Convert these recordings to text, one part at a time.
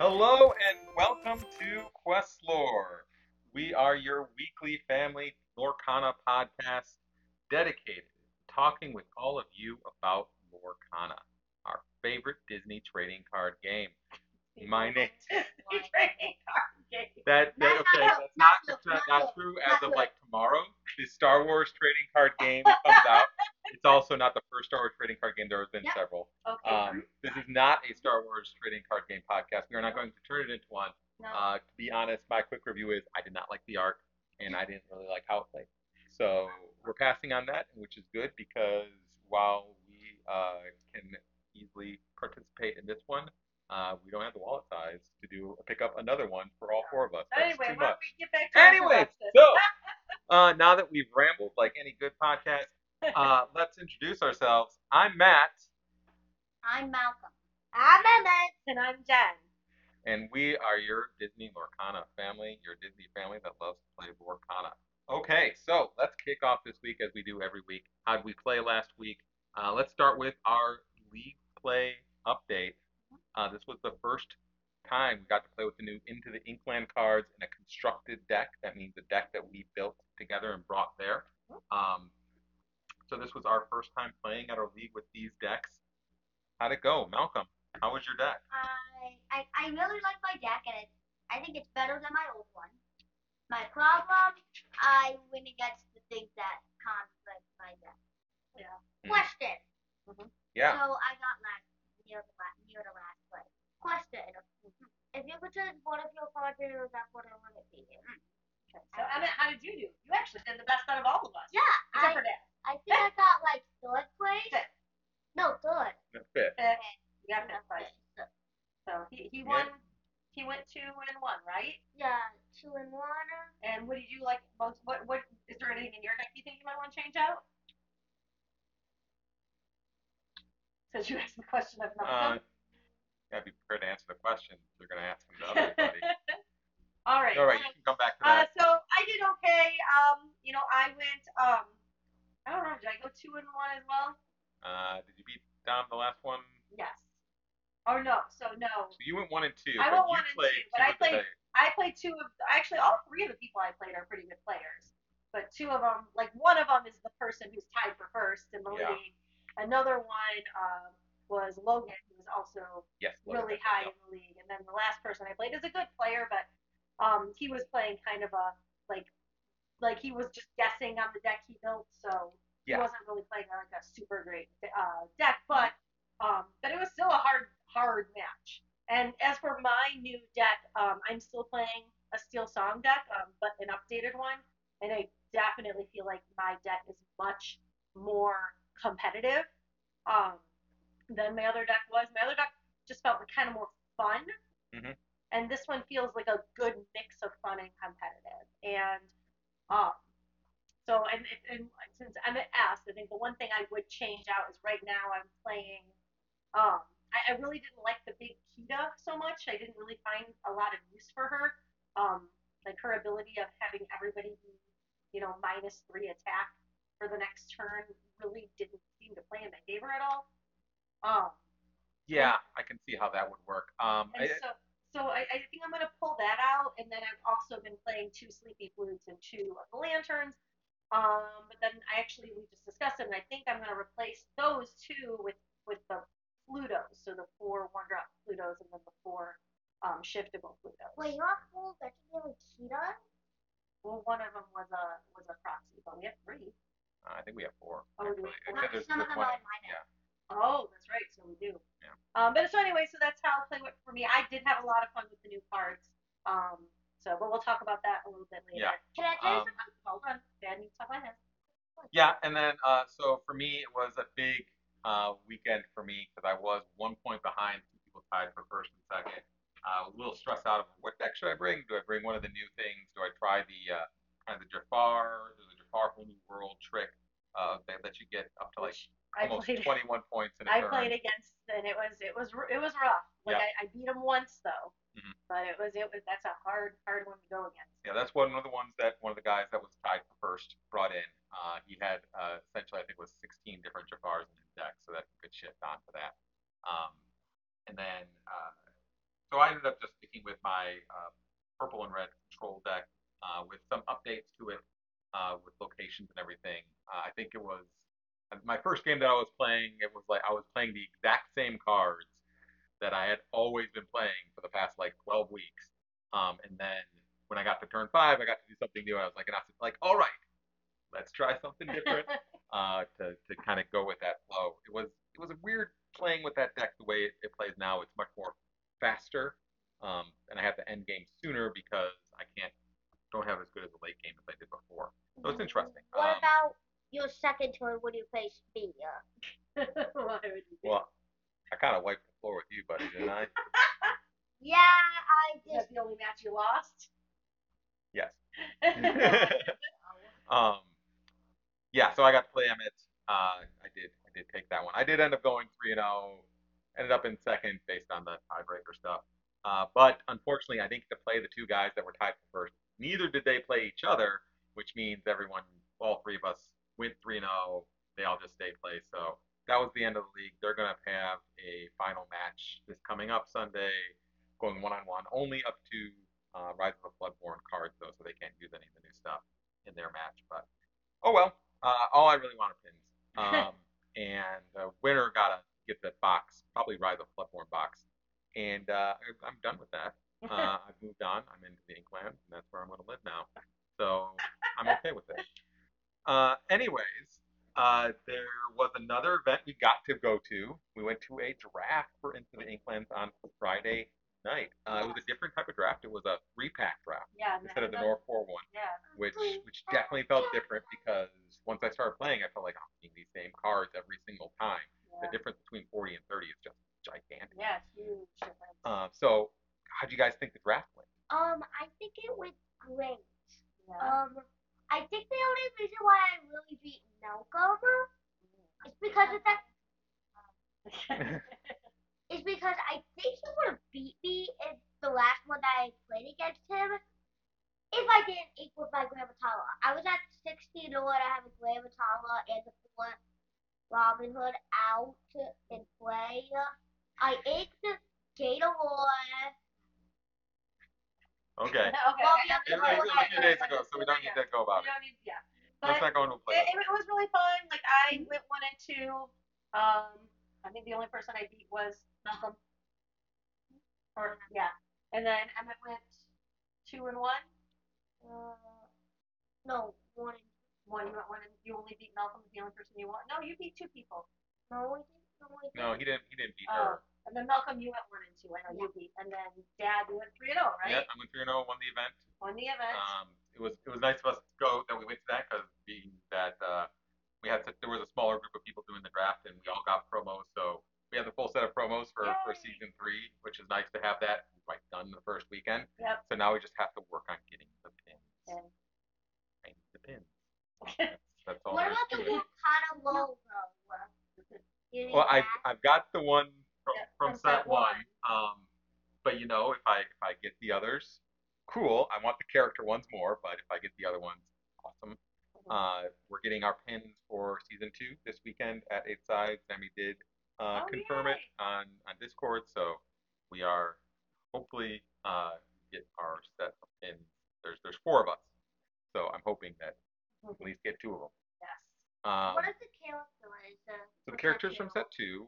Hello and welcome to Questlore. We are your weekly family Lorcana podcast dedicated to talking with all of you about Lorcana, our favorite Disney trading card game. My name Trading card game. that, that okay, that's not, not not not true as of like tomorrow. The Star Wars trading card game comes out. It's also not the first Star Wars trading card game. There has been Yep. several. Okay. Um, this is not a Star Wars trading card game podcast. We are not going to turn it into one. No. Uh, to be honest, my quick review is I did not like the art, and I didn't really like how it played. So we're passing on that, which is good because while we uh, can easily participate in this one, uh, we don't have the wallet size to do pick up another one for all four of us. That's anyway, too much. we get back to our Anyway, so uh, now that we've rambled like any good podcast, uh, let's introduce ourselves. I'm Matt, I'm Malcolm. I'm Emmett. and I'm Jen. and we are your Disney Lorcana family, your Disney family that loves to play Lorcana. Okay, so let's kick off this week as we do every week. How did we play last week? Uh, let's start with our league play update. Uh, this was the first time we got to play with the new Into the Inkland cards in a constructed deck. That means a deck that we built together and brought there. Um, so this was our first time playing at our league with these decks. How'd it go, Malcolm? How was your deck? I, I I really like my deck, and it's, I think it's better than my old one. My problem, I win against the things that conflict my deck. Yeah. Hmm. Question. Yeah. So I got last near the last near the last play. Question. If you could choose one of your cards in your deck, what would it be? Hmm. So Emmett, how did you do? You actually did the best out of all of us. Yeah, Except I, for Dad. I think I got like third place. Fifth. No, third. The fifth. You got Yeah, fifth place. fifth. So he, he Yeah. won. He went two and one, right? Yeah, two and one. And what did you like most? What what is there anything in your deck you think you might want to change out? Since you asked the question of not Uh, Malcolm. gotta be prepared to answer the questions. You're gonna ask them to everybody. all right. All right, you can come back to Uh, that. so I did okay. Um, you know, I went. Um, I don't know. Did I go two and one as well? Uh, did you beat Dom the last one? Yes. Or no? So no. So you went one and two. I went one and two, but two I played- I played two of. Actually, all three of the people I played are pretty good players. But two of them, like one of them, is the person who's tied for first in the Yeah. league. Another one um, was Logan, who was also Yes. really Logan, high yeah. in the league. And then the last person I played is a good player, but um, he was playing kind of a like like he was just guessing on the deck he built, so he Yeah. wasn't really playing like a super great uh, deck. But um, but it was still a hard hard match. And as for my new deck, um, I'm still playing a Steel Song deck, um, but an updated one. And I definitely feel like my deck is much more competitive um, than my other deck was. My other deck just felt like kind of more fun. Mhm. And this one feels like a good mix of fun and competitive. And um, so, and, and since I'm at S, I think the one thing I would change out is right now I'm playing. Um, I, I really didn't like the big Kida so much. I didn't really find a lot of use for her. Um, like her ability of having everybody be, you know, minus three attack for the next turn really didn't seem to play in my favor at all. Um, Yeah, I can see how that would work. Um, I, so, so I, I think I'm gonna pull that out, and then I've also been playing two Sleepy Flutes and two of the Lanterns. Um, but then I actually we just discussed it, and I think I'm gonna replace those two with with the Plutos, so the four one drop Plutos and then the four um, shiftable Plutos. Wait, you're full legendary Kida? Well, one of them was a was a proxy, but we have three. I think we have four. Oh, we do have Except four? there's- Some of them one- are in my deck. yeah. Oh, that's right. So we do. Yeah. Um, but so anyway, so that's how play went for me. I did have a lot of fun with the new cards. Um, so but we'll talk about that a little bit later. Yeah. Can I tell you Um, something? Hold on. Dad needs to talk about his. Yeah, and then uh, so for me, it was a big uh, weekend for me because I was one point behind. Two people tied for first and second. Uh, I was a little stressed out of what deck should I bring? Do I bring one of the new things? Do I try the uh, kind of the Jafar? There's a Jafar whole new world trick uh, that lets you get up to like I almost played. 21 points in a I turn. played against, and it was it was it was rough. Like Yeah. I, I beat him once though. But it was it was that's a hard hard one to go against. Yeah, that's one of the ones that one of the guys that was tied for first brought in. Uh, he had uh, essentially, I think, was 16 different Jafars in his deck, so that's a good shift onto that. Um, and then uh, so I ended up just sticking with my uh, purple and red control deck uh, with some updates to it uh, with locations and everything. I think it was my first game that I was playing. It was like I was playing the exact same cards that I had always been playing for the past like 12 weeks. Um, and then when I got to turn five, I got to do something new. And I was like, and I was like, all right, let's try something different uh, to to kind of go with that flow. It was it was a weird playing with that deck the way it, it plays now. It's much more faster, um, and I have to end game sooner because I can't don't have as good as a late game as I did before. So it's interesting. What Um, about your second turn when you play Spear? Why would you do well, I kind of wiped the floor with you, buddy, didn't I? Yeah, I that? Is that just the only match you lost? Yes. um, yeah, so I got to play Emmett. Uh, I did, I did take that one. I did end up going three and zero. Ended up in second based on the tiebreaker stuff. Uh, but unfortunately, I didn't get to play the two guys that were tied for first. Neither did they play each other, which means everyone, all three of us, went three and zero. They all just stayed play. So that was the end of the league. They're gonna have a final match this coming up Sunday, going one on one, only up to uh, Rise of the Floodborn cards though, so they can't use any of the new stuff in their match. But oh well. Uh, all I really want are pins. Um, and the winner gotta get the box, probably Rise of the Floodborn box. And uh, I'm done with that. Uh, I've moved on. I'm into the Inkland, and that's where I'm gonna live now. So I'm okay with it. Uh, anyways, uh, there was another event we got to go to. We went to a draft for Into the Inklands on Friday night. Uh, it was a different type of draft. It was a three-pack draft yeah. instead of the North 4 one, Yeah. which which definitely felt different because once I started playing, I felt like I'm seeing these same cards every single time. The difference between 40 and 30 is just gigantic. Yeah, huge difference. Uh, so, how do you guys think the draft went? um I think it went great. yeah. Um I think the only reason why I really beat Malcolm is because of that is because I think he would have beat me in the last one that I played against him if I didn't ink with my Gramma Tala. I was at 16 or I have a Gramma Tala and the four Robin Hood out in play. I inked Gatorade. Okay. okay. Well, okay, yeah, It, okay, was- it was okay, a few days okay, ago, so we don't need yeah. to go about We it. don't need, yeah. Let's But not go into a it, play. it was really fun. Like I went one and two. Um, I think the only person I beat was Malcolm. Or yeah, and then Emmett went two and one. Uh, no, one. One you went one and you only beat Malcolm. The only person you won. No, you beat two people. No, I didn't. No, I No, didn't. he didn't. He didn't beat Oh, her. and then Malcolm, you went one and two. I know you beat. And then Dad, you went three and zero, right? Yeah, I went 3 0, won the event. Won the event. Um, it was it was nice of us to go that we went to that because being that uh, we had such, there was a smaller group of people doing the draft and we all got promos, so we had the full set of promos for, for season three, which is nice to have that like done the first weekend. Yep. So now we just have to work on getting the pins. Paint the pins. That's, all What about the. Lorcana logo? Well, I? I've got the one from, Yeah, from, from set set one. one. Um, but you know, if I if I get the others, cool. I want the character ones more, but if 2 this weekend at Eight Sides. Demi did uh, oh, confirm yay. it on, on Discord, so we are hopefully uh, get our set in. There's there's four of us, so I'm hoping that we at least get two of them. Yes. Um, what is the character? So the characters from set two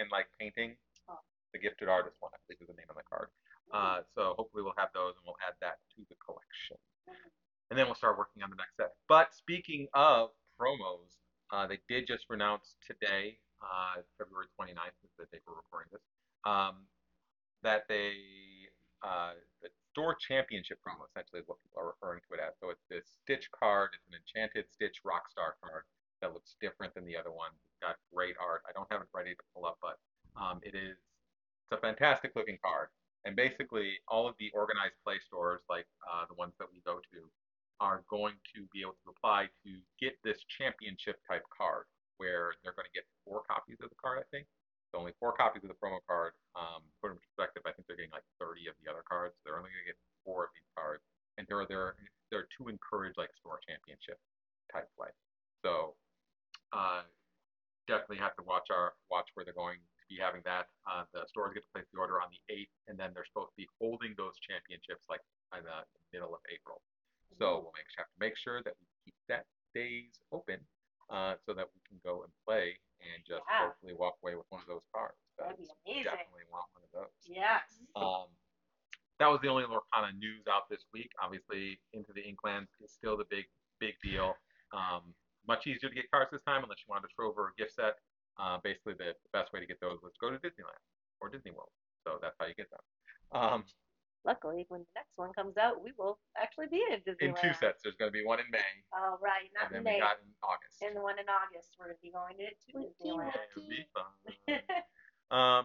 and like painting. Oh. The gifted artist one, I believe is the name on the card. Uh, so hopefully we'll have those and we'll add that to the collection. And then we'll start working on the next set. But speaking of promos, uh, they did just announce today, uh, February 29th is the date we're recording this, um, that they, uh, the store championship promo essentially is what people are referring to it as. So it's this Stitch card, it's an enchanted Stitch Rockstar card that looks different than the other one. It's got great art. I don't have it ready to pull up, but um, it is it's a fantastic looking card. And basically, all of the organized play stores, like uh, the ones that we go to, are going to be able to apply to get this championship type card, where they're going to get four copies of the card, I think. So only four copies of the promo card. Um, put in perspective, I think they're getting like 30 of the other cards. They're only going to get four of these cards, and they're they're they're to encourage like store championship type play. So uh, definitely have to watch our watch where they're going to be having that. Uh, the stores get to place the order on the 8th, and then they're supposed to be holding those championships like in the middle of April. So we'll make have to make sure that we keep that days open uh, so that we can go and play and just Yeah. hopefully walk away with one of those cards. That'd be amazing. Definitely want one of those. Yes. Um, that was the only Lorcana news out this week. Obviously, Into the Inklands is still the big, big deal. Um, much easier to get cards this time unless you wanted to throw over a gift set. Uh, basically, the, the best way to get those was go to Disneyland or Disney World. So that's how you get them. Um, Luckily, when the next one comes out, we will actually be in Disneyland. in two sets, there's going to be one in May, Oh, right. Not and then in we May. got in August. And the one in August, we're going to be going to, to Disneyland. It'll be fun. um,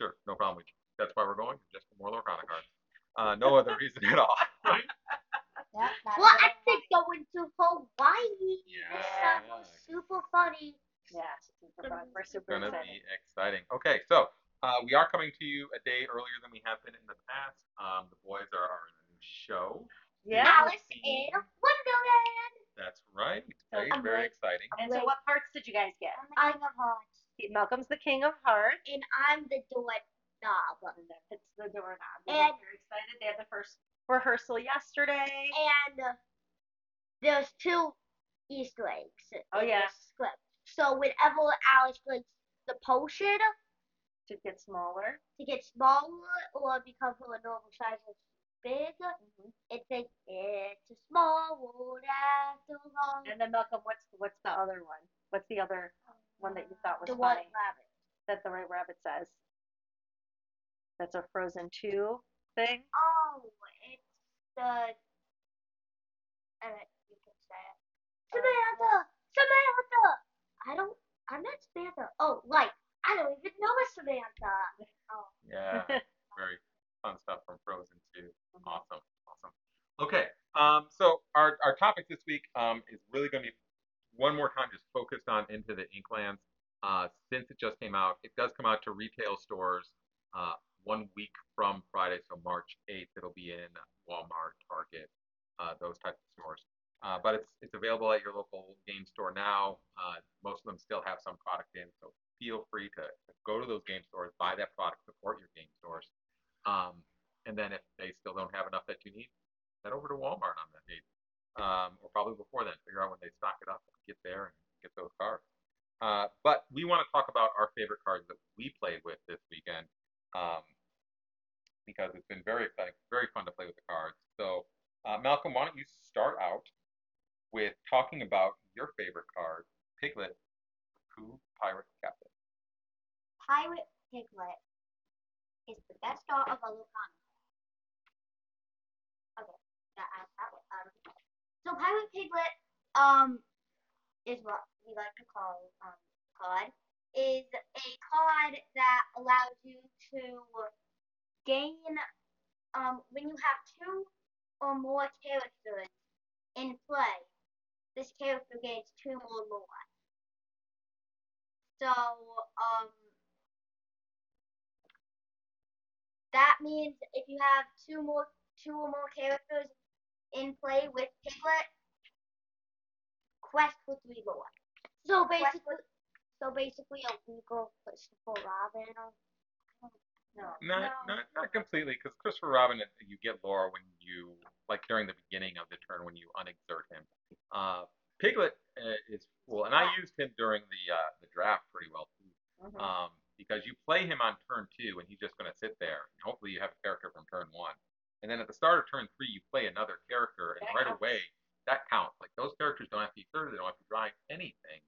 sure, no problem. That's why we're going, just for more Lorcana cards. Uh, no other reason at all. Well, I think going to Hawaii. Yeah. That was super funny. Yeah, super fun. We're super it's gonna excited. be exciting. Okay, so uh, we are coming to you a day earlier than we have been in the past. Um, the boys are, are in a new show. Yeah. Alice in Wonderland. That's right. So Very, I'm very ready. exciting. And so, what parts did you guys get? I'm of Hearts. Malcolm's the King of Hearts. And I'm the doorknob. And then it's the doorknob. And- And very excited. They had the first rehearsal yesterday. And uh, there's two Easter eggs. Oh, in yeah. script. So whenever Alice drinks the potion to get smaller. to get smaller or become a normal size as big, Mm-hmm. it thinks it's a small world after all. And then Malcolm, what's what's the other one? What's the other one that you thought was the funny? White Rabbit. That the White Rabbit says. That's a Frozen Two thing. Oh, the. Uh, you can say it. Samantha! Samantha! I don't. I'm not Samantha. Oh, like, I don't even know a Samantha. Oh. Yeah, very fun stuff from Frozen 2. Awesome, awesome. Okay, um, so our, our topic this week um, is really going to be one more time just focused on Into the Inklands. Uh, since it just came out, it does come out to retail stores uh, one week from Friday, so March 8th. It'll be in Walmart, Target, uh, those types of stores. Uh, but it's it's available at your local game store now. Uh, most of them still have some product in, so feel free to, to go to those game stores, buy that product, support your game stores. Um, and then if they still don't have enough that you need, head over to Walmart on that date, um, or probably before then. Figure out when they stock it up, get there, and get those cards. Uh, but we want to talk about our favorite cards that we played with this weekend, um, because it's been very exciting, very fun to play with the cards. So, uh, Malcolm, why don't you start out with talking about your favorite card, Piglet, who Pirate Captain. Pirate Piglet is the best dog of a Lorcana. Okay, way. So Pirate Piglet, um, is what we like to call um card is a card that allows you to gain um when you have two or more characters in play. This character gains two or more. So um that means if you have two more two or more characters in play with Piglet, quest for three more. So basically, so basically a legal Christopher Robin. No. Not, no. not, not completely, because Christopher Robin, you get lore when you, like during the beginning of the turn when you unexert him. Uh, Piglet uh, is cool, and I used him during the uh, the draft pretty well too, Mhm. um, because you play him on turn two, and he's just going to sit there. And hopefully, you have a character from turn one, and then at the start of turn three, you play another character, and That right counts. away that counts. Like those characters don't have to be exerted, they don't have to drive anything,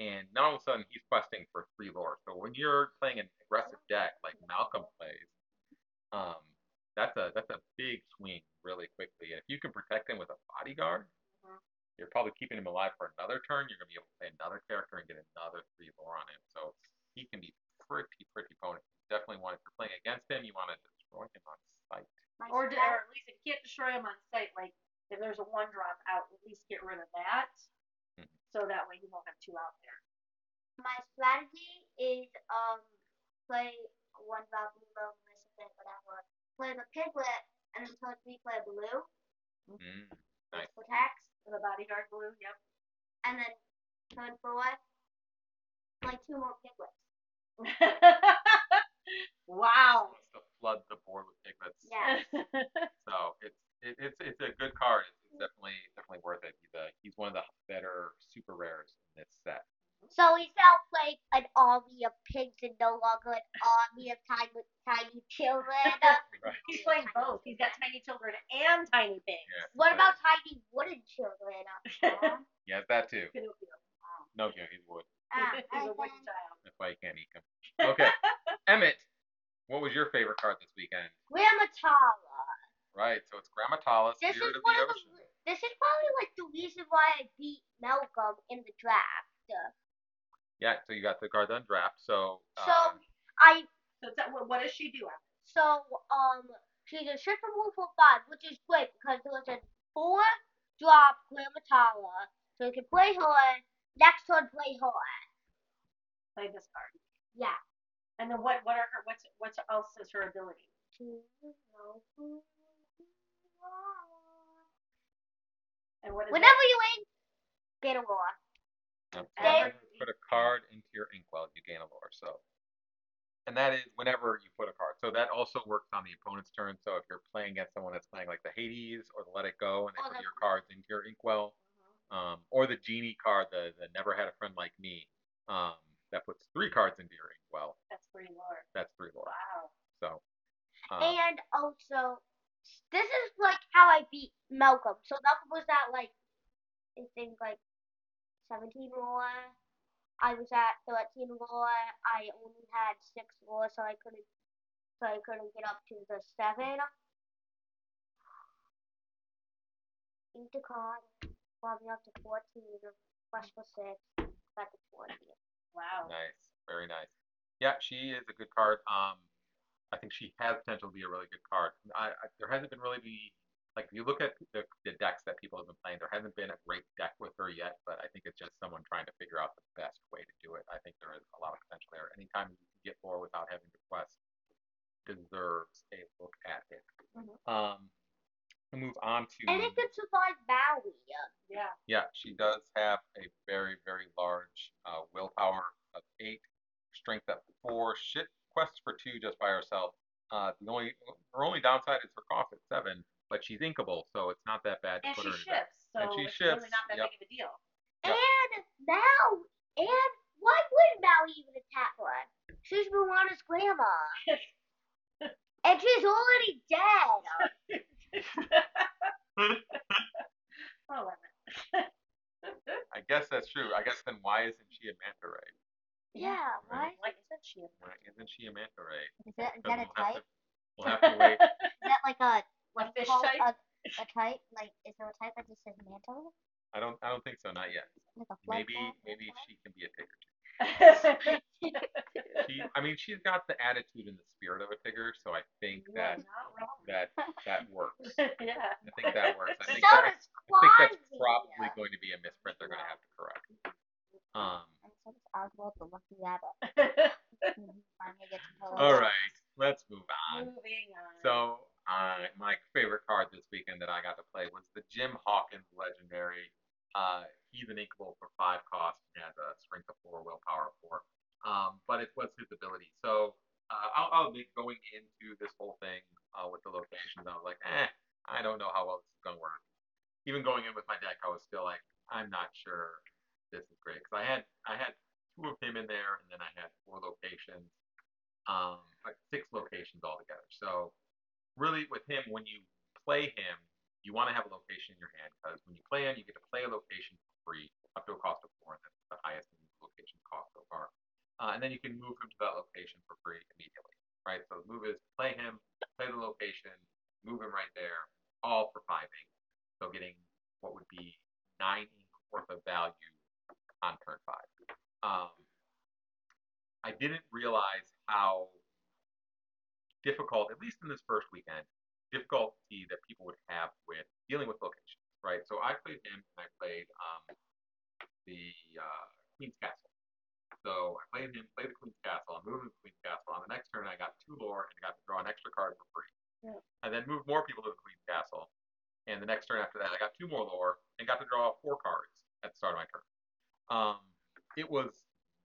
and now all of a sudden he's questing for three lore. So when you're playing an aggressive deck like Malcolm plays, um, that's a that's a big swing really quickly. And if you can protect him with a bodyguard, you're probably keeping him alive for another turn. You're gonna be able to play another character and get another three lore on him. So he can be pretty pretty potent. You Definitely want if you're playing against him, you want to destroy him on sight. Or, or at least if you can't destroy him on sight, like if there's a one drop out, at least get rid of that. So that way you won't have two out there. my strategy is um play one about blue, little Mississippi, whatever. Play the piglet, and then turn three play blue. Mm, Nice. Attacks, The bodyguard blue. Yep. and then turn what? play two more piglets. wow. wants to flood the board with piglets. Yeah. So it's it, it's it's a good card. It's, it's definitely definitely worth it. He's a, he's one of the better super rares in this set. So he's now playing an army of pigs and no longer an army of tiny, tiny children. Right. He's playing both. He's got tiny children and tiny pigs. Yeah. what so about tiny wooden children? Uh, He has that too. Pinocchio. No, yeah, he's wood. ah, He's and a wooden then child. That's why you can't eat him. Okay, Emmett, what was your favorite card this weekend? Gramma Tala. Right, so it's Gramma Tala, This Spirit is of one the of Ocean. the. This is probably like the reason why I beat Malcolm in the draft. Yeah, so you got the card on draft. So, So uh, I So it's, what, what does she do? Alex? so um she's a shift removal for five, which is great because there's a four drop Gramma Tala, so you can play her. Next turn, play her. Play this card. Yeah. And then what? What are her? What's what's else is her ability? And what is Whenever you aim, get a roar. yep, so There- whenever you put a card into your inkwell, you gain a lore. So, and that is whenever you put a card. So that also works on the opponent's turn. So if you're playing against someone that's playing like the Hades or the Let It Go, and they Or put your cards into your inkwell, um, or the Genie card, the, the Never Had a Friend Like Me, um, that puts three cards into your inkwell. That's three lord. That's three lore. Wow. So, um, And also, this is like how I beat Malcolm. So Malcolm was at like, I think like 17 roar. I was at 13 roar. I only had six roar, so I couldn't, so I couldn't get up to the seven. Card. Brought me up to 14. Plus for six. Got to 20. Wow. Nice, very nice. Yeah, she is a good card. Um, I think she has potential to be a really good card. I, I there hasn't been really the like if you look at the, the decks that people have been playing, there hasn't been a great deck with her yet. But I think it's just someone trying to figure out the best way to do it. I think there is a lot of potential there. Anytime you can get more without having to quest deserves a look at it. Mhm. Um, move on to And it could survive Maui. Yeah. yeah, she does have a very, very large uh, willpower of eight, strength at four, shit quests for two just by herself. Uh, the only her only downside is her cost at seven, but she's inkable, so it's not that bad to And put she her in shifts, so And she it's shifts, really not that yep. big of a deal. Yep. And Mal, and why would Maui even attack her? She's Moana's grandma. and she's already dead. oh, wait a minute. I guess that's true. I guess then why isn't she a manta ray? Yeah, why? Why isn't she? Why isn't she a manta ray? Is that, is 'Cause that a we'll have type? to- We'll have to wait. Is that like a, what A fish call type? A, a type? Like, is there a type that just says mantle? I don't. I don't think so. Not yet. Like a Maybe. Maybe mantle? she can be a tigger. She. I mean, she's got the attitude and the spirit of a tigger, so I think You that not wrong. that that works. yeah. I think that works. I so think that, does I think that's Quasi. probably going to be a misprint they're going to have to correct. Um. And so does Oswald the Lucky Rabbit. when he finally gets to tell All us. right. Let's move on. Moving on. So, uh, my favorite card this weekend that I got to play was the Jim Hawkins Legendary. Uh, he's an inkable for five cost and has a strength of four, willpower of four. Um, but it was his ability. So, uh, I'll, I'll admit going into this whole thing uh, with the locations, I was like, eh, I don't know how well this is going to work. Even going in with my deck, I was still like, I'm not sure this is great because I had I had two of him in there, and then I had four locations, um, like six locations altogether. So really, with him, when you play him, you want to have a location in your hand because when you play him, you get to play a location for free up to a cost of four, and that's the highest location cost so far. Uh, and then you can move him to that location for free immediately, right? So the move is play him, play the location, move him right there, all for five ink. So getting what would be nine worth of value on turn five. Um, I didn't realize how difficult, at least in this first weekend, difficulty that people would have with dealing with locations, right? So I played him and I played um, the uh, Queen's Castle. So I played him, played the Queen's Castle, I moved to the Queen's Castle. On the next turn, I got two lore and got to draw an extra card for free. Yeah. I then moved more people to the Queen's Castle, and the next turn after that, I got two more lore and got to draw four cards at the start of my turn. Um, it was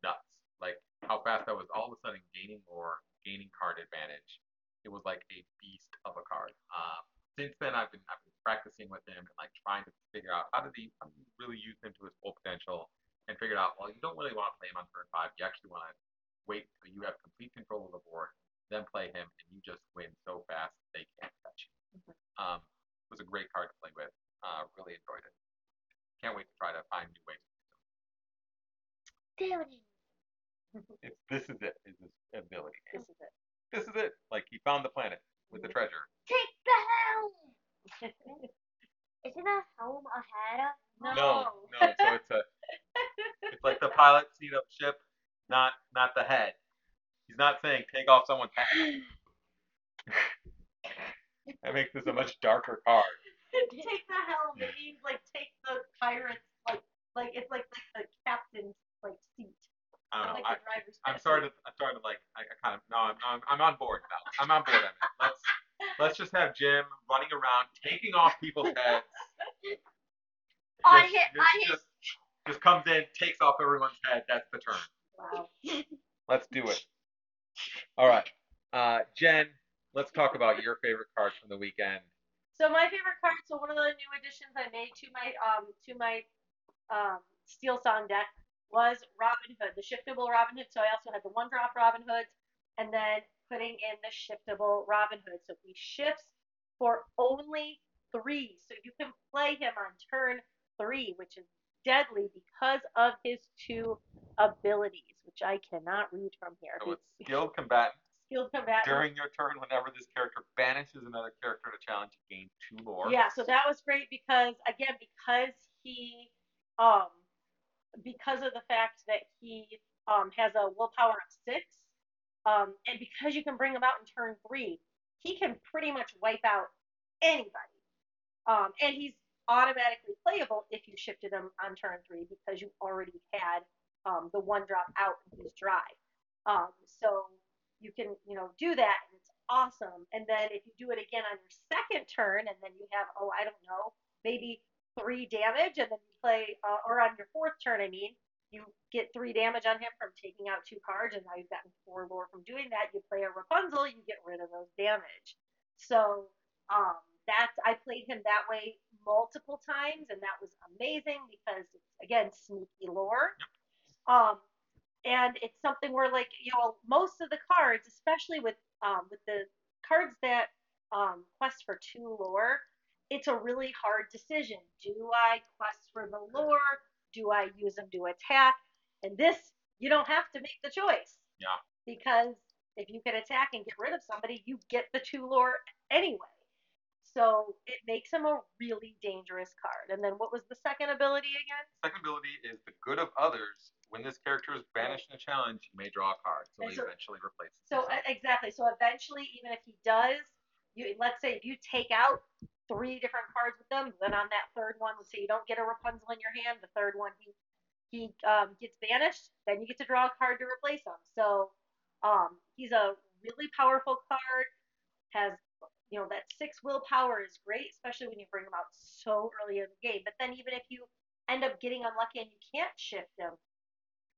nuts. Like how fast I was all of a sudden gaining lore, gaining card advantage. It was like a beast of a card. Um, since then, I've been I've been practicing with him and like trying to figure out how did he, how did he really use him to his full potential, and figured out well you don't really want to play him on turn five. You actually want to wait until you have complete control of the board, then play him, and you just win so fast they can't touch you. Um, it was a great card to play with. Uh, really enjoyed it. Can't wait to try to find new ways. Damn it. It's this is it. Is this ability? This is it. This is it. Like he found the planet with the treasure. Take the helm. Isn't a helm a hat? No. No, no. So it's a it's like the pilot seat of the ship, not not the head. He's not saying take off someone's hat. that makes this a much darker card. take the helm. It means like take the pirates like it's like like the captain's like seat. I don't know. Like I, I'm sorry to I'm starting to like I, I kind of no I'm, I'm I'm on board now. I'm on board. I mean, let's let's just have Jim running around taking off people's heads. On Just- his, on his. just, just comes in, takes off everyone's head. That's the turn. Wow. Let's do it. All right, uh, Jen. Let's talk about your favorite cards from the weekend. So my favorite card. So one of the new additions I made to my um to my um Steel Song deck was Robin Hood, the shiftable Robin Hood. So I also had the one drop Robin Hoods, and then putting in the shiftable Robin Hood. So he shifts for only three. So you can play him on turn three, which is deadly because of his two abilities, which I cannot read from here. So it's skilled combatant. skilled combat. During your turn, whenever this character banishes another character to challenge, you gain two more. Yeah, so that was great because again, because he um because of the fact that he um has a willpower of six, um, and because you can bring him out in turn three, he can pretty much wipe out anybody. Um, and he's automatically playable if you shifted him on turn three because you already had um, the one drop out in his drive. Um, so you can, you know, do that and it's awesome. And then if you do it again on your second turn and then you have, oh, I don't know, maybe three damage and then you play, uh, or on your fourth turn, I mean, you get three damage on him from taking out two cards and now you've gotten four lore from doing that. You play a Rapunzel, you get rid of those damage. So, um, that's, I played him that way multiple times and that was amazing because it's, again, sneaky lore. Um, and it's something where like you know most of the cards especially with um, with the cards that um, quest for two lore it's a really hard decision do i quest for the lore do i use them to attack and this you don't have to make the choice Yeah. because if you can attack and get rid of somebody you get the two lore anyway so it makes him a really dangerous card and then what was the second ability again Second ability is the good of others. When this character is banished in a challenge, you may draw a card, so And he so- eventually replaces it. So himself. exactly. So eventually, even if he does, you let's say if you take out three different cards with them, then on that third one, let's say you don't get a Rapunzel in your hand, the third one he he um, gets banished, then you get to draw a card to replace him. So um, he's a really powerful card. Has you know that six willpower is great, especially when you bring him out so early in the game. But then even if you end up getting unlucky and you can't shift him,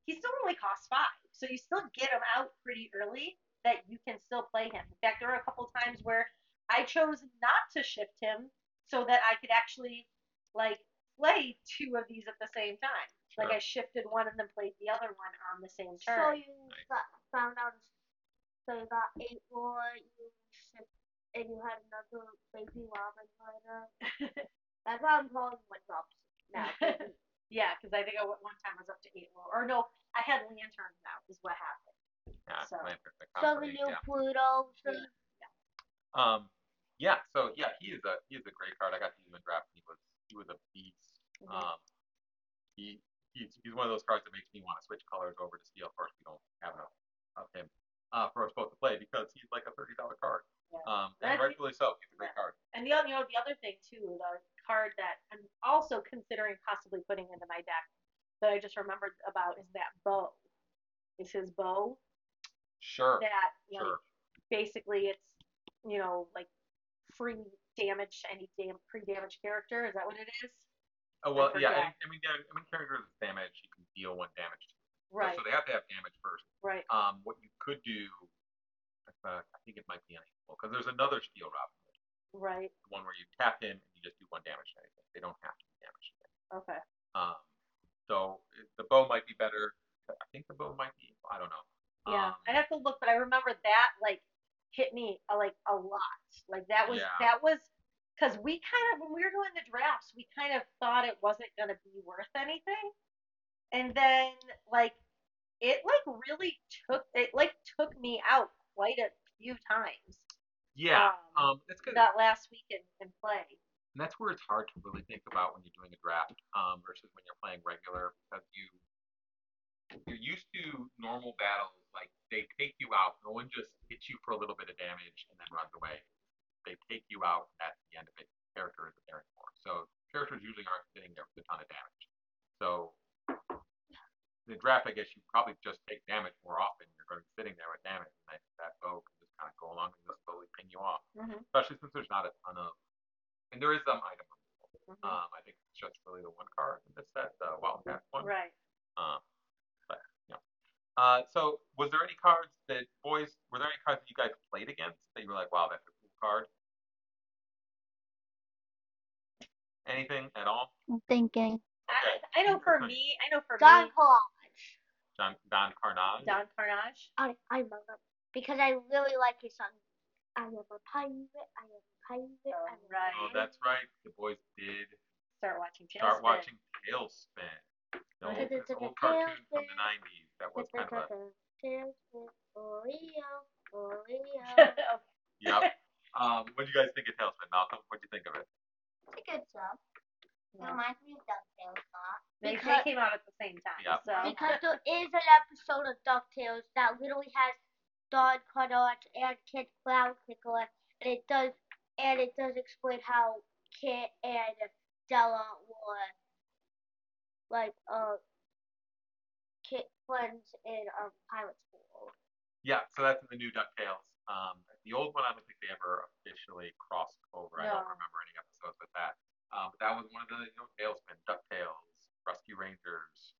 he still only costs five. So you still get him out pretty early that you can still play him. In fact, there are a couple times where I chose not to shift him so that I could actually like play two of these at the same time. Like I shifted one and then played the other one on the same turn. So you got, found out. So you got eight more. You shipped, and you had another baby Robin Hood. That's why I'm calling one drops now. baby. yeah, because I think I went one time I was up to eight more. Or no, I had lanterns out is what happened. yeah, so- Lantern, the so the new yeah. Pluto. So Um, yeah. So yeah, he is a he is a great card. I got to use him in draft. He was he was a beast. Mhm. Um, he he's, he's one of those cards that makes me want to switch colors over to steel. Of course, we don't have enough of him uh, for us both to play because he's like a thirty dollar card. Yeah. Um, and rightfully so. He's a great Yeah. card. And the other, you know, the other thing too, the card that I'm also considering possibly putting into my deck that I just remembered about is that bow. is his bow. Sure. That like Sure. basically it's you know like free damage any dam- pre-damaged character. Is that what it is? Oh, well, yeah. I, mean, I mean, character with damage, you can deal one damage. to. Right. So they have to have damage first. Right. Um, what you could do, uh, I think it might be unequal because there's another steel Robin Right. the one where you tap him and you just do one damage to anything. They don't have to do damage to it. Okay. Um, so the bow might be better. I think the bow might be. I don't know. Yeah. Um, I'd have to look, but I remember that like hit me uh, like a lot. Like that was Yeah. that was because we kind of when we were doing the drafts, we kind of thought it wasn't gonna be worth anything, and then like it like really took it like took me out quite a few times. yeah. Um, Um, that's good. that last week in, in play. And that's where it's hard to really think about when you're doing a draft um, versus when you're playing regular because you you're used to normal battles like they take you out. No one just hits you for a little bit of damage and then runs away. They take you out. at the end of it. Character isn't there anymore. So characters usually aren't sitting there with a ton of damage. So in the draft, I guess you probably just take damage more often. You're going to be sitting there with damage, and that, that bow can just kind of go along and just slowly ping you off. Mm-hmm. Especially since there's not a ton of, and there is some item Mm-hmm. um, I think it's just really the one card in this set, the Wildcat one. Right. Um. Uh, so was there any cards that boys were there any cards that you guys played against that you were like, wow, that's a cool card? Anything at all? I'm thinking. I, I know for me, I know for Don me, Collage. Don Don Karnage. Don Karnage. I I love him because I really like his song. I am a pirate. I am a pirate. I am a Right. Oh, that's right. The boys did Start watching TaleSpin. start watching TaleSpin. The old, Look at this the old cartoon from the TaleSpin. '90s that was kind of a TaleSpin, Oreo, Oreo. yep. Um, what do you guys think of TaleSpin, Malcolm? What do you think of it? It's a good song. It Yeah. reminds me of DuckTales a lot. They, they came out at the same time. Yep. So because there is an episode of DuckTales that literally has Don Karnage and Kid Clown Crickler, and it does and it does explain how Kit and Della were like uh In um pirate school. Yeah, so that's in the new DuckTales. Um, the old one, I don't think they ever officially crossed over. I don't remember any episodes with that. Um, but that was one of the you know, TaleSpin, DuckTales, Rescue Rangers.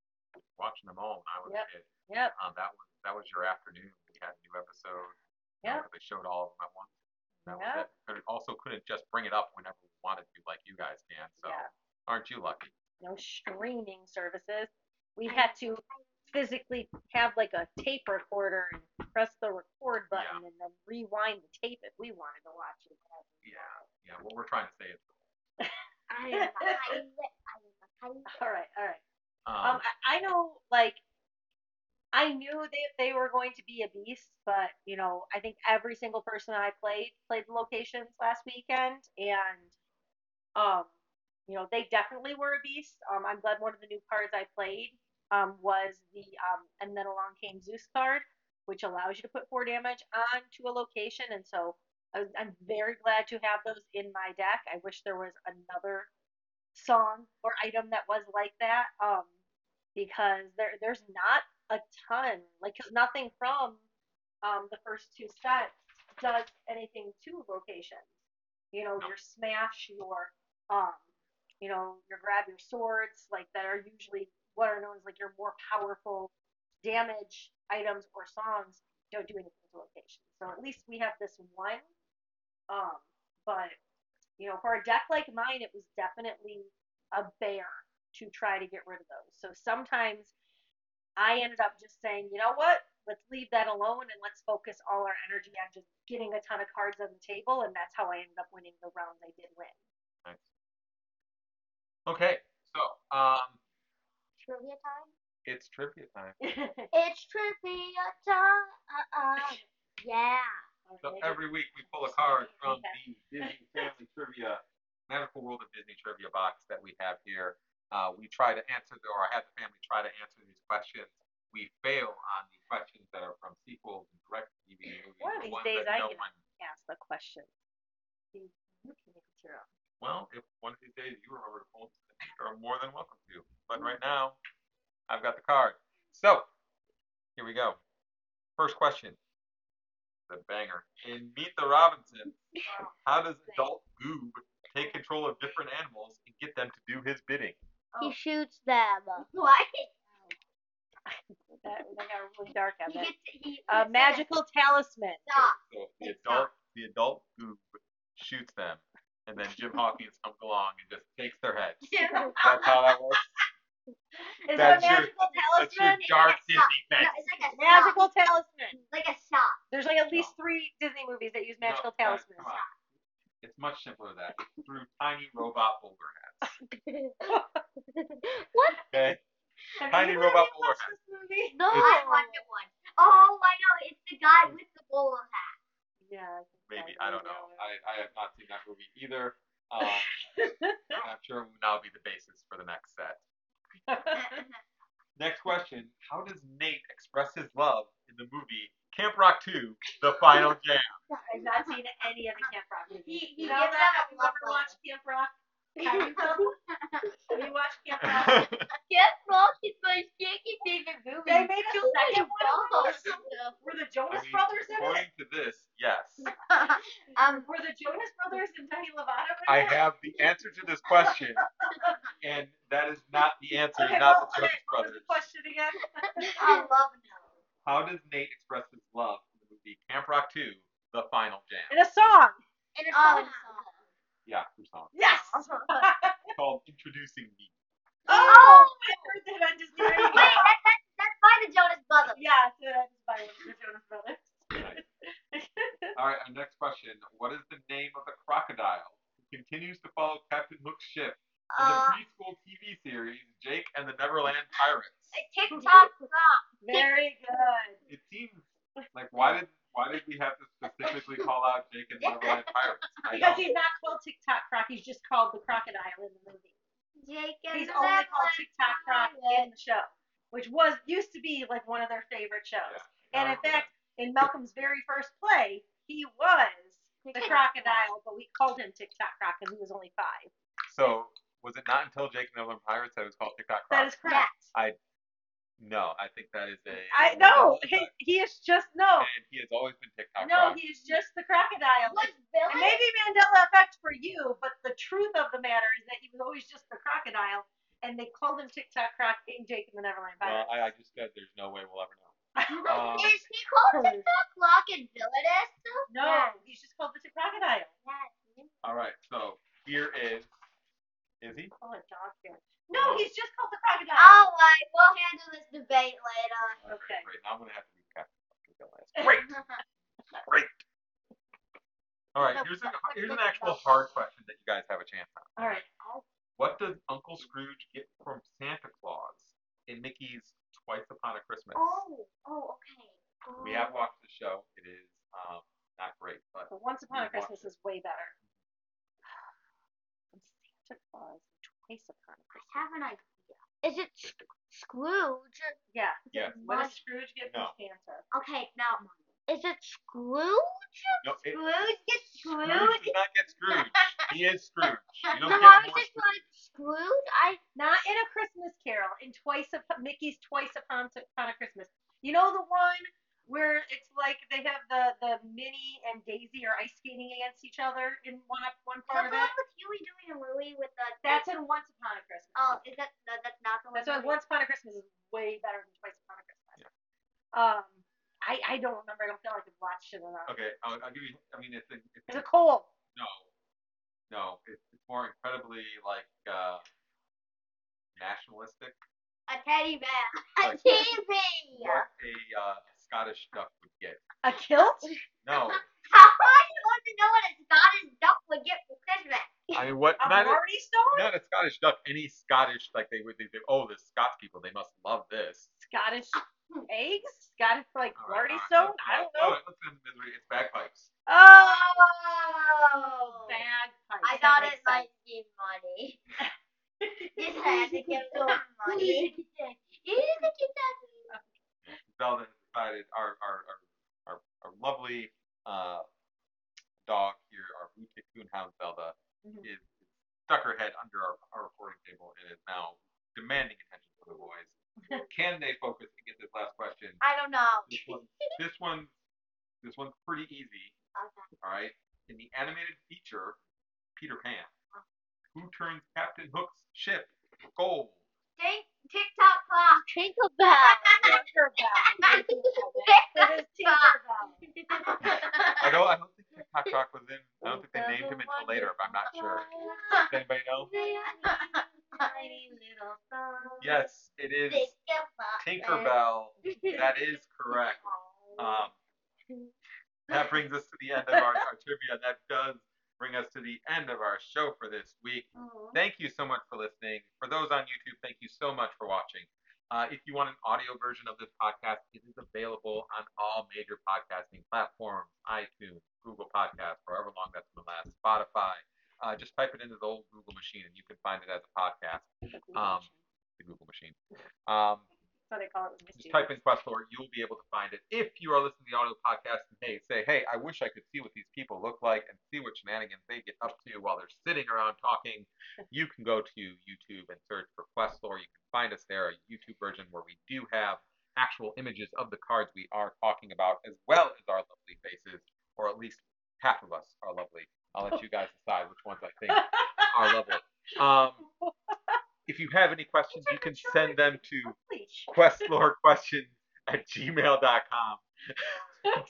Watching them all when I was Yep. a kid. Yep. Um, that was that was your afternoon. We had a new episode. you know, They showed all of them at once. That Yep. was it. Also couldn't just bring it up whenever we wanted to, like you guys can. So Yeah. aren't you lucky? No streaming services. We had to physically have like a tape recorder and press the record button and then rewind the tape if we wanted to watch it. Yeah, yeah. What we're trying to say is, I am a. I am a. All right, all right. um, Um, I, I know, like, I knew that they were going to be a beast, but you know, I think every single person I played played the locations last weekend, and um, you know, they definitely were a beast. Um, I'm glad one of the new cards I played um was the um, and then along came Zeus card, which allows you to put four damage onto a location, and so I I'm very glad to have those in my deck. I wish there was another song or item that was like that. Um, because there there's not a ton like 'cause nothing from um the first two sets does anything to locations. You know, No. your smash, your um, you know, your grab your swords, like that are usually what are known as like your more powerful damage items or songs don't do anything to locations. So at least we have this one. Um, but you know, for a deck like mine, it was definitely a bear to try to get rid of those. So sometimes I ended up just saying, you know what? Let's leave that alone and let's focus all our energy on just getting a ton of cards on the table. And that's how I ended up winning the rounds I did win. nice. Okay, so um, Trivia time. it's trivia time. It's trivia time. Uh-uh. Yeah. So every week we pull a card from the Disney Family Trivia, Magical World of Disney Trivia box that we have here. Uh, we try to answer, the, or I have the family try to answer these questions. We fail on the questions that are from sequels and direct DVD movies. One of these days I no can- one. Ask the question. You you can make it your own. Well, if one of these days you remember to pull them, you're more than welcome to. But right now, I've got the card. So here we we go. First question. The banger. In Meet the Robinson, how does adult Goob take control of different animals and get them to do his bidding? He oh. shoots them. What? That, that got really dark on He that. gets he. A he magical talisman. Stop. So the It's adult the adult Goob shoots them, and then Jim Hawkins comes along and just takes their heads. That's how that works. Is That's it a your- magical That's your talisman? dark It's like a Disney No, it's like a Magical stop. talisman. Like a stop. There's like at least three Disney movies that use magical guys, talismans. come on. It's much simpler than that. Through tiny robot bowler hats. what? Okay. Have Tiny robot you bowler watched? No, It's- I watched it once. Oh, I know. It's the guy oh. with the bowler hat. Yeah. Maybe I I don't know. I, I have not seen that movie either. Um, I'm sure it will now be the basis for the next set. Next question: How does Nate express his love in the movie Camp Rock 2: The Final Jam? I've not seen any of the Camp Rock movies. He- he Now gives that, them have a love ever watched Camp Rock? Have you, Phil? Have you watched Camp Rock? Get Rock is my shaky favorite movie. They made a So second one. Were the I Jonas mean, Brothers in it? according to this, yes. um, Were the Jonas Brothers and Demi Lovato in I it? have the answer to this question, and that is not the answer. Okay, not well, the okay, Jonas what was Brothers. the question again? I love no. How does Nate express his love in the movie Camp Rock 2: The Final Jam? In a song. In a song. Yeah, through song. Yes. It's called Introducing Me. oh, I heard that on Disney Wait, Radio. that, that, that's by the Jonas Brothers. yeah, so that's by the Jonas Brothers. Nice. All right, our next question. What is the name of the crocodile who continues to follow Captain Hook's ship in the Uh, preschool TV series Jake and the Neverland Pirates? TikTok rock. Very good. It seems like why did why did we have to specifically call out Jake and the Neverland Pirates? I Because don't. he's not called TikTok Croc, he's just called the crocodile in the movie. Jake and He's the only called Neverland TikTok Croc in the show, which was used to be like one of their favorite shows. Yeah, And in remember fact, in Malcolm's very first play, he was the crocodile, but we called him TikTok Croc because he was only five. so was it not until Jake and the Neverland Pirates that it was called TikTok Croc? That is correct. No, I think that is a. I no, he, he is just no, And he has always been TikTok no, he is just the crocodile. Was And maybe Mandela effect for you, but the truth of the matter is that he was always just the crocodile, and they called him TikTok Croc in Jake and the Neverland Well, Pirates. I, I just said there's no way we'll ever know. Um, Is he called TikTok Croc and Villainous? no, he's just called the crocodile. Yes. All right, so here is. Is he? Oh, a dogfish. No, he's just called the crocodile. All right, we'll handle this debate later. Okay. Great. Now I'm gonna have to do Captain Hook last. Great. Great. All right. Here's a, here's an actual hard question that you guys have a chance on. All right. What does Uncle Scrooge get from Santa Claus in Mickey's Twice Upon a Christmas? Oh, oh, okay. We have watched the show. It is um, not great, but But Once Upon a Christmas is way better. Santa Claus, Twice Upon a I Christmas. have an idea. Is it Sc- Scrooge? Yeah. Yes. What does Scrooge get No. Santa? Okay, now is it Scrooge? no, it, Scrooge gets Scrooge Scrooge. does not get Scrooge. He is Scrooge. You don't No, get I was more just Scrooge. like Scrooge. I Not in a Christmas Carol. In Twice Upon Mickey's Twice Upon Upon a Christmas. You know the one where it's like they have the the Minnie and Daisy are ice skating against each other in one up one part of something it. with Huey doing a Louie with the. That's in Once Upon a Christmas. Oh, is that no? That's not the one. That's why Once Upon a Christmas is way better than Twice Upon a Christmas. Yeah. Um, I I don't remember. I don't feel like I've watched it enough. Okay, I'll, I'll give you. I mean, it's a, it's Is a, it cold? no, no. It's, it's more incredibly like uh, nationalistic. A teddy bear. A Like- TV. What a uh, Scottish duck would get. A kilt? No, How are you want to know what a Scottish duck would get for Christmas? I mean what? A Not, Marty Stone? not a Scottish duck. Any Scottish like they would. They, they, oh, the Scots people. They must love this. Scottish eggs? Scottish like All right, Marty all right, Stone? let's- I don't oh, know. wait, let's misery. It's bagpipes. Oh, Oh. bagpipes. I thought makes it might sense. be money. Just had to give some money. You need to get that. Zelda decided our our our, our, our lovely uh, dog here, our blue tick coonhound Zelda, Mhm. is stuck her head under our, our recording table and is now demanding attention from the boys. Can they focus and get this last question? I don't know. This one, this one, this one's pretty easy. Okay. All right. In the animated feature, Peter Pan, who turns Captain Hook's ship gold? Tick, TikTok clock. Tinkerbell. Tinkerbell. It is Tinkerbell. I don't. I don't think TikTok Talk was in. I don't think they named him until later, but I'm not sure. Does anybody know? Tiny little star. Yes, it is Tinkerbell. That is correct. Um, that brings us to the end of our, our trivia. That does bring us to the end of our show for this week. Mhm. Thank you so much for listening. For those on YouTube, thank you so much for watching. Uh, if you want an audio version of this podcast, it is available on all major podcasting platforms iTunes, Google Podcasts, however long that's going to last, Spotify. Uh, just type it into the old Google machine and you can find it as a podcast, Um, the Google machine. Um, What they call it. just type in Questlore, you'll be able to find it. If you are listening to the audio podcast and hey, say, hey, I wish I could see what these people look like and see what shenanigans they get up to while they're sitting around talking, you can go to YouTube and search for Questlore. You can find us there, a YouTube version where we do have actual images of the cards we are talking about, as well as our lovely faces, or at least half of us are lovely. I'll let you guys decide which ones I think are lovely. Um, if you have any questions, you can send them to questlorequestions at gmail.com.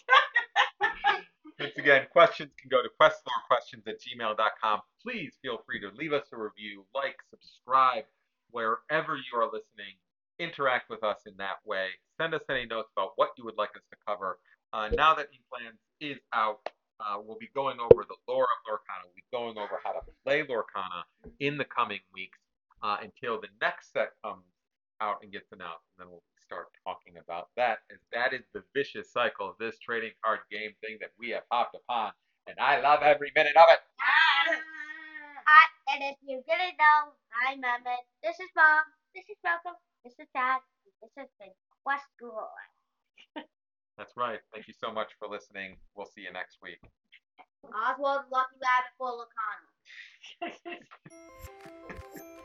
Once again, questions can go to questlorequestions at gmail.com. Please feel free to leave us a review, like, subscribe, wherever you are listening. Interact with us in that way. Send us any notes about what you would like us to cover. Uh, now that Inklands is out, uh, we'll be going over the lore of Lorcana. We'll be going over how to play Lorcana in the coming weeks uh, until the next set comes out and gets announced, and then we'll start talking about that, as that is the vicious cycle of this trading card game thing that we have hopped upon, and I love every minute of it. And if you didn't know, I'm Emmett. This is Mom. This is Malcolm. This is Dad. This is the Quest School. That's right. Thank you so much for listening. We'll see you next week. Oswald Lucky Rabbit for Lorcana.